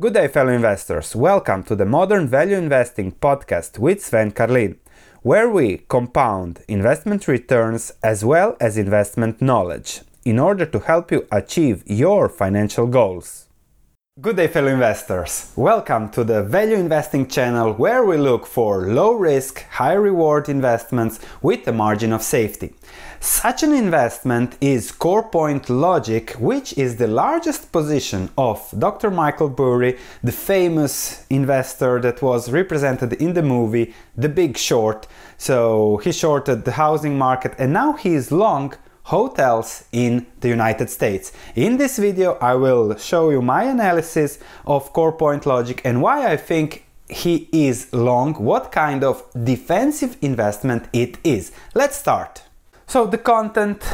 Good day, fellow investors. Welcome to the Modern Value Investing podcast with Sven Carlin, where we compound investment returns as well as investment knowledge in order to help you achieve your financial goals. Good day, fellow investors. Welcome to the Value Investing channel where we look for low risk, high reward investments with a margin of safety. Such an investment is CorePoint Lodging, which is the largest position of Dr. Michael Burry, the famous investor that was represented in the movie The Big Short. So he shorted the housing market and now he is long hotels in the United States. In this video, I will show you my analysis of CorePoint Lodging and why I think he is long, what kind of defensive investment it is. Let's start. So the content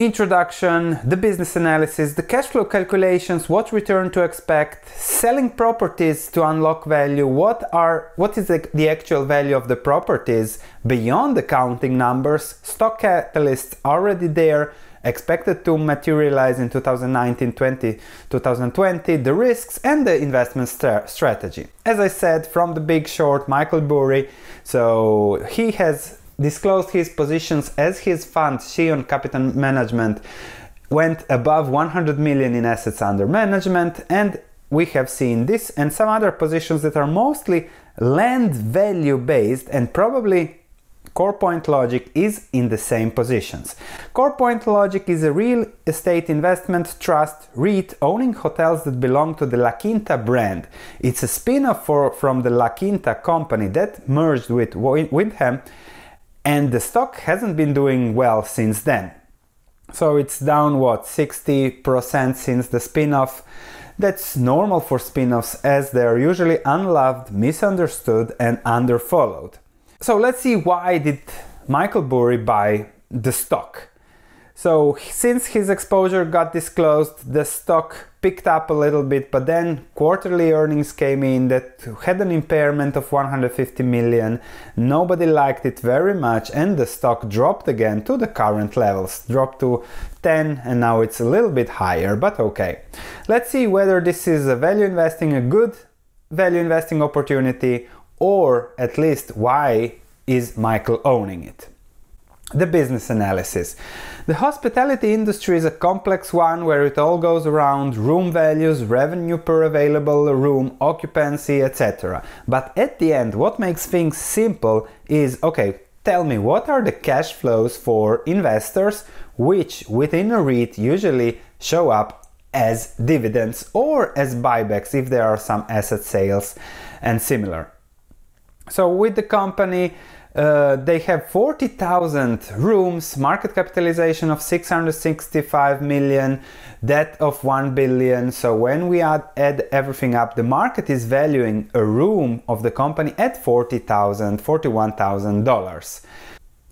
introduction, the business analysis, the cash flow calculations, what return to expect, selling properties to unlock value, what are what is the, the actual value of the properties beyond the counting numbers, stock catalysts already there, expected to materialize in 2019 20 2020 the risks and the investment st- strategy. As i said from the big short michael burry so he has disclosed his positions as his fund, Scion Capital Management, went above 100 million in assets under management, and we have seen this and some other positions that are mostly land value based and probably CorePoint Lodging is in the same positions. CorePoint Lodging is a real estate investment trust REIT owning hotels that belong to the La Quinta brand. It's a spin-off for, from the La Quinta company that merged with Wyndham and the stock hasn't been doing well since then. So it's down what 60% since the spin-off. That's normal for spin-offs as they are usually unloved, misunderstood and underfollowed. So let's see why did Michael Burry buy the stock? So since his exposure got disclosed, the stock picked up a little bit, but then quarterly earnings came in that had an impairment of 150 million. Nobody liked it very much, and the stock dropped again to the current levels, dropped to 10, and now it's a little bit higher, but okay. Let's see whether this is a value investing, a good value investing opportunity, or at least why is Michael owning it the business analysis. The hospitality industry is a complex one where it all goes around room values, revenue per available room, occupancy, etc. But at the end, what makes things simple is okay, tell me what are the cash flows for investors, which within a REIT usually show up as dividends or as buybacks if there are some asset sales and similar. So, with the company, uh, they have 40,000 rooms, market capitalization of 665 million, debt of 1 billion. So when we add, add everything up, the market is valuing a room of the company at 40,000, 41,000 dollars.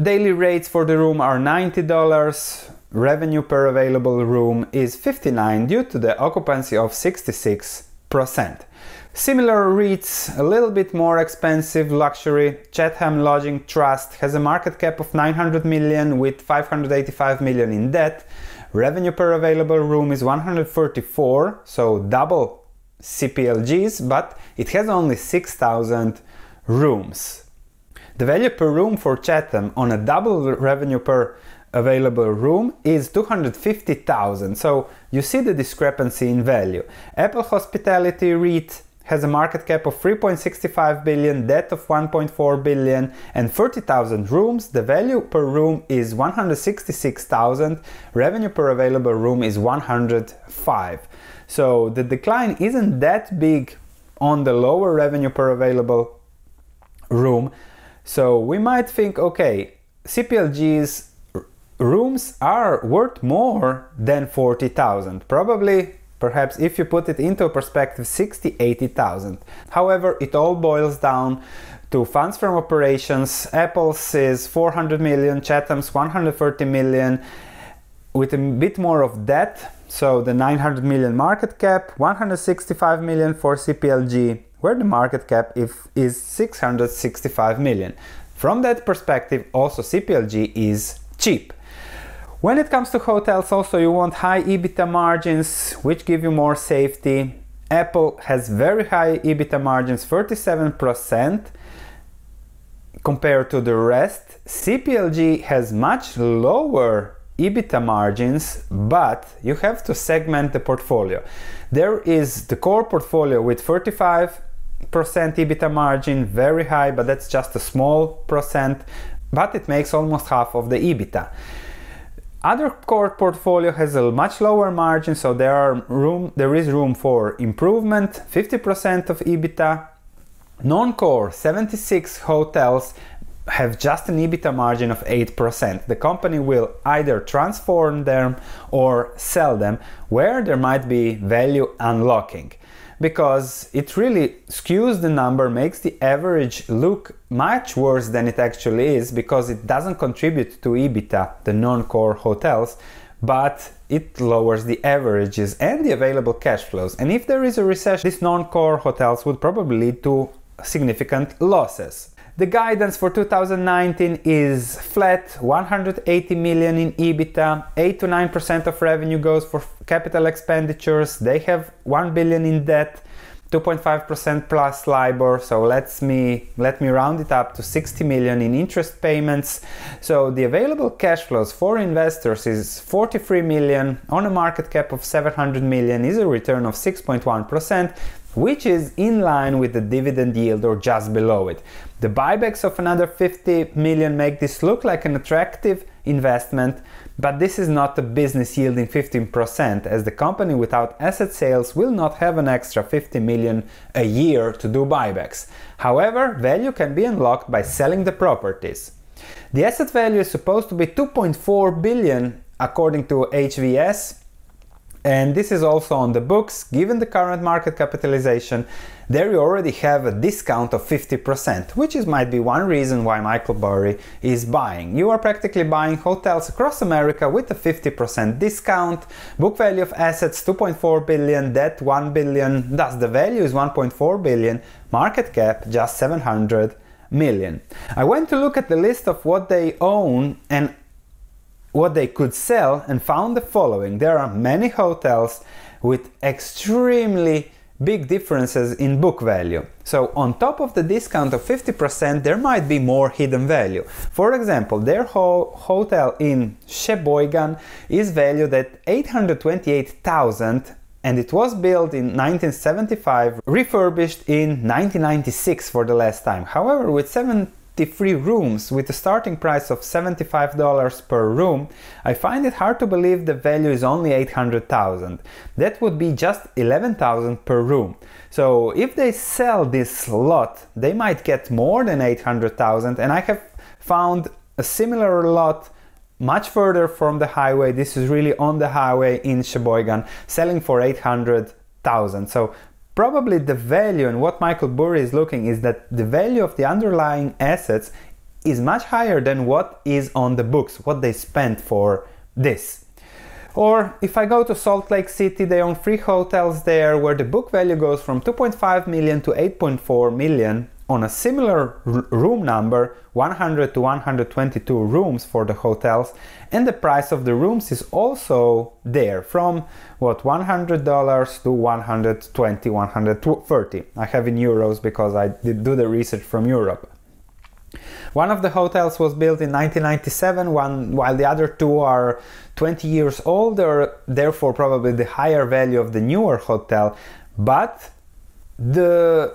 Daily rates for the room are $90. Revenue per available room is 59 due to the occupancy of 66%. Similar REITs, a little bit more expensive luxury, Chatham Lodging Trust has a market cap of 900 million with 585 million in debt. Revenue per available room is 134, so double CPLG's, but it has only 6,000 rooms. The value per room for Chatham on a double revenue per available room is 250,000. So you see the discrepancy in value. Apple Hospitality REIT has a market cap of 3.65 billion, debt of 1.4 billion, and 30,000 rooms. The value per room is 166,000. Revenue per available room is 105. So the decline isn't that big on the lower revenue per available room. So we might think, okay, CPLG's rooms are worth more than 40,000. Probably Perhaps if you put it into perspective, 60, 80,000. However, it all boils down to funds from operations. Apple's is 400 million, Chatham's 130 million, with a bit more of debt. So the 900 million market cap, 165 million for CPLG, where the market cap is 665 million. From that perspective, also CPLG is cheap. When it comes to hotels, also you want high EBITDA margins, which give you more safety. Apple has very high EBITDA margins, 37% compared to the rest. CPLG has much lower EBITDA margins, but you have to segment the portfolio. There is the core portfolio with 35% EBITDA margin, very high, but that's just a small percent, but it makes almost half of the EBITDA. Other core portfolio has a much lower margin, so there are room there is room for improvement, 50% of EBITDA. Non-core 76 hotels have just an EBITDA margin of 8%. The company will either transform them or sell them where there might be value unlocking because it really skews the number, makes the average look much worse than it actually is because it doesn't contribute to EBITDA, the non core hotels, but it lowers the averages and the available cash flows. And if there is a recession, these non core hotels would probably lead to significant losses. The guidance for 2019 is flat 180 million in EBITDA, 8 to 9% of revenue goes for capital expenditures. They have 1 billion in debt, 2.5% plus LIBOR. So let's me let me round it up to 60 million in interest payments. So the available cash flows for investors is 43 million on a market cap of 700 million is a return of 6.1% which is in line with the dividend yield or just below it. The buybacks of another 50 million make this look like an attractive investment, but this is not a business yielding 15% as the company without asset sales will not have an extra 50 million a year to do buybacks. However, value can be unlocked by selling the properties. The asset value is supposed to be 2.4 billion according to HVS and this is also on the books. Given the current market capitalization, there you already have a discount of 50%, which is might be one reason why Michael Burry is buying. You are practically buying hotels across America with a 50% discount. Book value of assets 2.4 billion, debt 1 billion, thus the value is 1.4 billion, market cap just 700 million. I went to look at the list of what they own and what they could sell and found the following there are many hotels with extremely big differences in book value. So, on top of the discount of 50%, there might be more hidden value. For example, their ho- hotel in Sheboygan is valued at 828,000 and it was built in 1975, refurbished in 1996 for the last time. However, with 7 53 rooms with a starting price of $75 per room, I find it hard to believe the value is only 800,000. That would be just 11,000 per room. So if they sell this lot, they might get more than 800,000 and I have found a similar lot much further from the highway. This is really on the highway in Sheboygan, selling for 800,000. So probably the value and what Michael Burry is looking is that the value of the underlying assets is much higher than what is on the books, what they spent for this. Or if I go to Salt Lake City, they own three hotels there where the book value goes from 2.5 million to 8.4 million on a similar room number 100 to 122 rooms for the hotels and the price of the rooms is also there from what $100 to 120 130 i have in euros because i did do the research from europe. One of the hotels was built in 1997 one, while the other two are 20 years older therefore probably the higher value of the newer hotel but the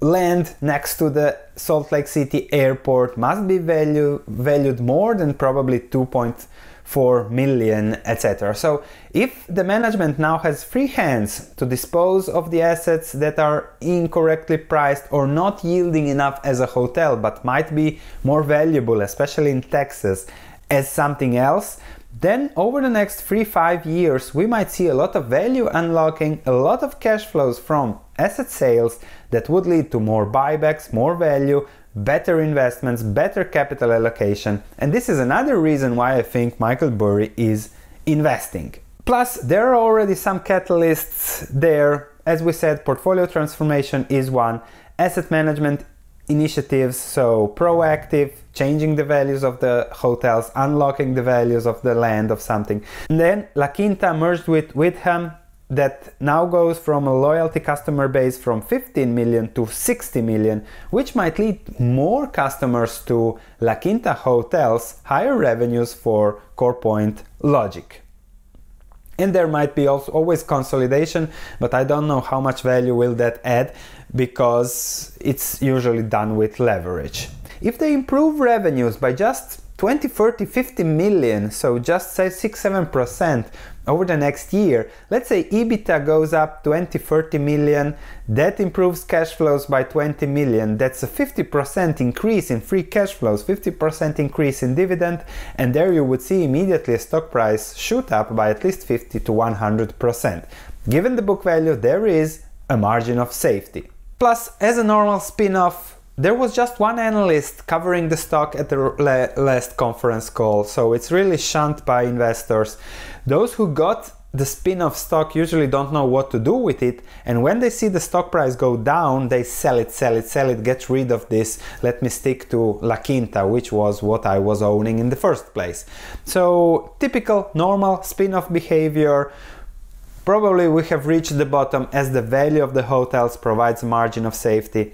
land next to the Salt Lake City airport must be value, valued more than probably 2.4 million, etc. So, if the management now has free hands to dispose of the assets that are incorrectly priced or not yielding enough as a hotel but might be more valuable, especially in Texas, as something else, then over the next 3-5 years we might see a lot of value unlocking, a lot of cash flows from asset sales that would lead to more buybacks, more value, better investments, better capital allocation. And this is another reason why I think Michael Burry is investing. Plus, there are already some catalysts there. As we said, portfolio transformation is one, asset management initiatives, so proactive, changing the values of the hotels, unlocking the values of the land of something. And then La Quinta merged with Wyndham that now goes from a loyalty customer base from 15 million to 60 million, which might lead more customers to La Quinta hotels, higher revenues for CorePoint Lodging. And there might be always consolidation, but I don't know how much value will that add because it's usually done with leverage. If they improve revenues by just 20, 30, 50 million, so just say 6 7% over the next year. Let's say EBITDA goes up 20, 30 million, that improves cash flows by 20 million. That's a 50% increase in free cash flows, 50% increase in dividend, and there you would see immediately a stock price shoot up by at least 50 to 100%. Given the book value, there is a margin of safety. Plus, as a normal spin off, there was just one analyst covering the stock at the last conference call, so it's really shunned by investors. Those who got the spin off stock usually don't know what to do with it, and when they see the stock price go down, they sell it, sell it, sell it, get rid of this. Let me stick to La Quinta, which was what I was owning in the first place. So, typical, normal spin off behavior. Probably we have reached the bottom as the value of the hotels provides margin of safety.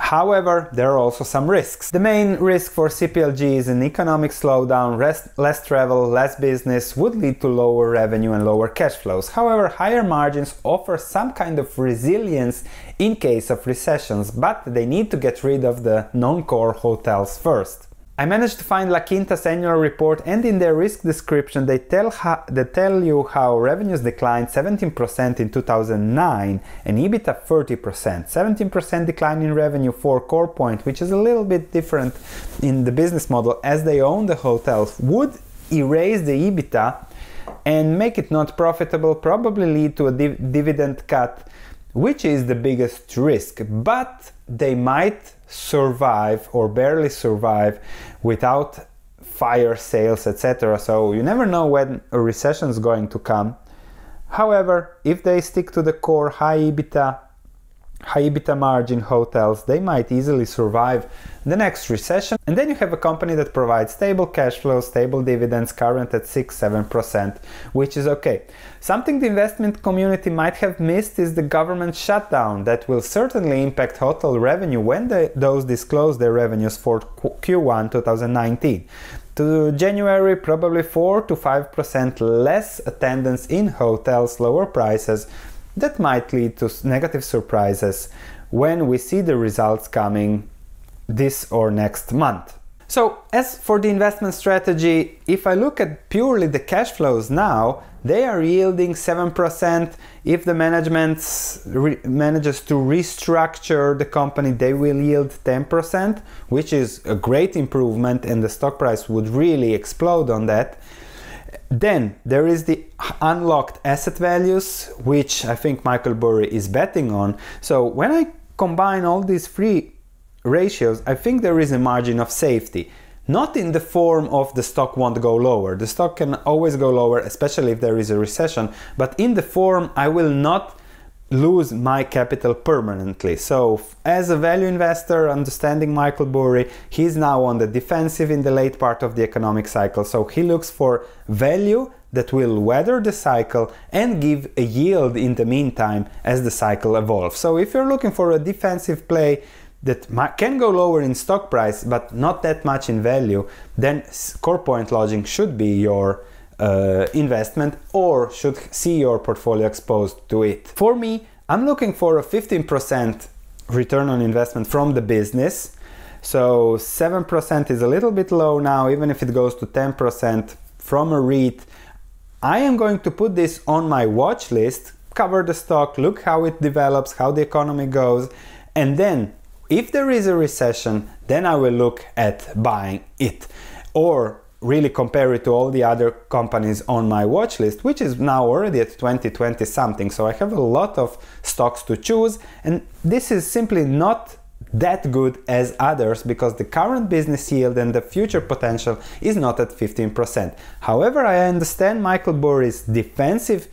However, there are also some risks. The main risk for CPLG is an economic slowdown, rest, less travel, less business would lead to lower revenue and lower cash flows. However, higher margins offer some kind of resilience in case of recessions, but they need to get rid of the non core hotels first. I managed to find La Quinta's annual report, and in their risk description, they tell, they tell you how revenues declined 17% in 2009 and EBITDA 30%. 17% decline in revenue for CorePoint, which is a little bit different in the business model as they own the hotels, would erase the EBITDA and make it not profitable, probably lead to a div- dividend cut, which is the biggest risk. But they might survive or barely survive without fire sales, etc. So you never know when a recession is going to come. However, if they stick to the core high EBITDA high margin hotels, they might easily survive the next recession. And then you have a company that provides stable cash flow, stable dividends, current at 6 7%, which is okay. Something the investment community might have missed is the government shutdown that will certainly impact hotel revenue when those disclose their revenues for Q1 2019 to January, probably 4 to 5% less attendance in hotels, lower prices, that might lead to negative surprises when we see the results coming this or next month. So, as for the investment strategy, if I look at purely the cash flows now, they are yielding 7%. If the management re- manages to restructure the company, they will yield 10%, which is a great improvement, and the stock price would really explode on that. Then there is the unlocked asset values, which I think Michael Burry is betting on. So when I combine all these three ratios, I think there is a margin of safety. Not in the form of the stock won't go lower. The stock can always go lower, especially if there is a recession, but in the form I will not lose my capital permanently. So, as a value investor, understanding Michael Burry, he's now on the defensive in the late part of the economic cycle. So, he looks for value that will weather the cycle and give a yield in the meantime as the cycle evolves. So, if you're looking for a defensive play, that can go lower in stock price but not that much in value, then core point Lodging should be your uh, investment or should see your portfolio exposed to it. For me, I'm looking for a 15% return on investment from the business. So 7% is a little bit low now, even if it goes to 10% from a REIT. I am going to put this on my watch list, cover the stock, look how it develops, how the economy goes, and then if there is a recession, then I will look at buying it. Or really compare it to all the other companies on my watch list, which is now already at 2020 something. So I have a lot of stocks to choose, and this is simply not that good as others because the current business yield and the future potential is not at 15%. However, I understand Michael Burry's defensive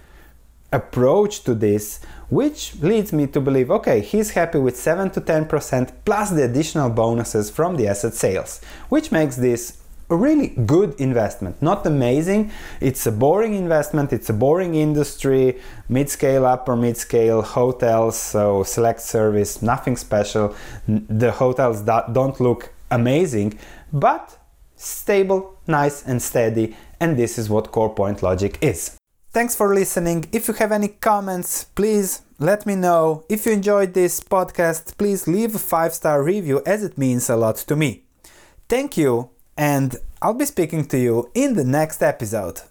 approach to this, which leads me to believe okay, he's happy with 7 to 10% plus the additional bonuses from the asset sales, which makes this a really good investment, not amazing. It's a boring investment, it's a boring industry, mid scale, upper mid scale hotels, so select service, nothing special. The hotels don't look amazing, but stable, nice, and steady, and this is what Core Point Lodging is. Thanks for listening. If you have any comments, please let me know. If you enjoyed this podcast, please leave a five star review as it means a lot to me. Thank you, and I'll be speaking to you in the next episode.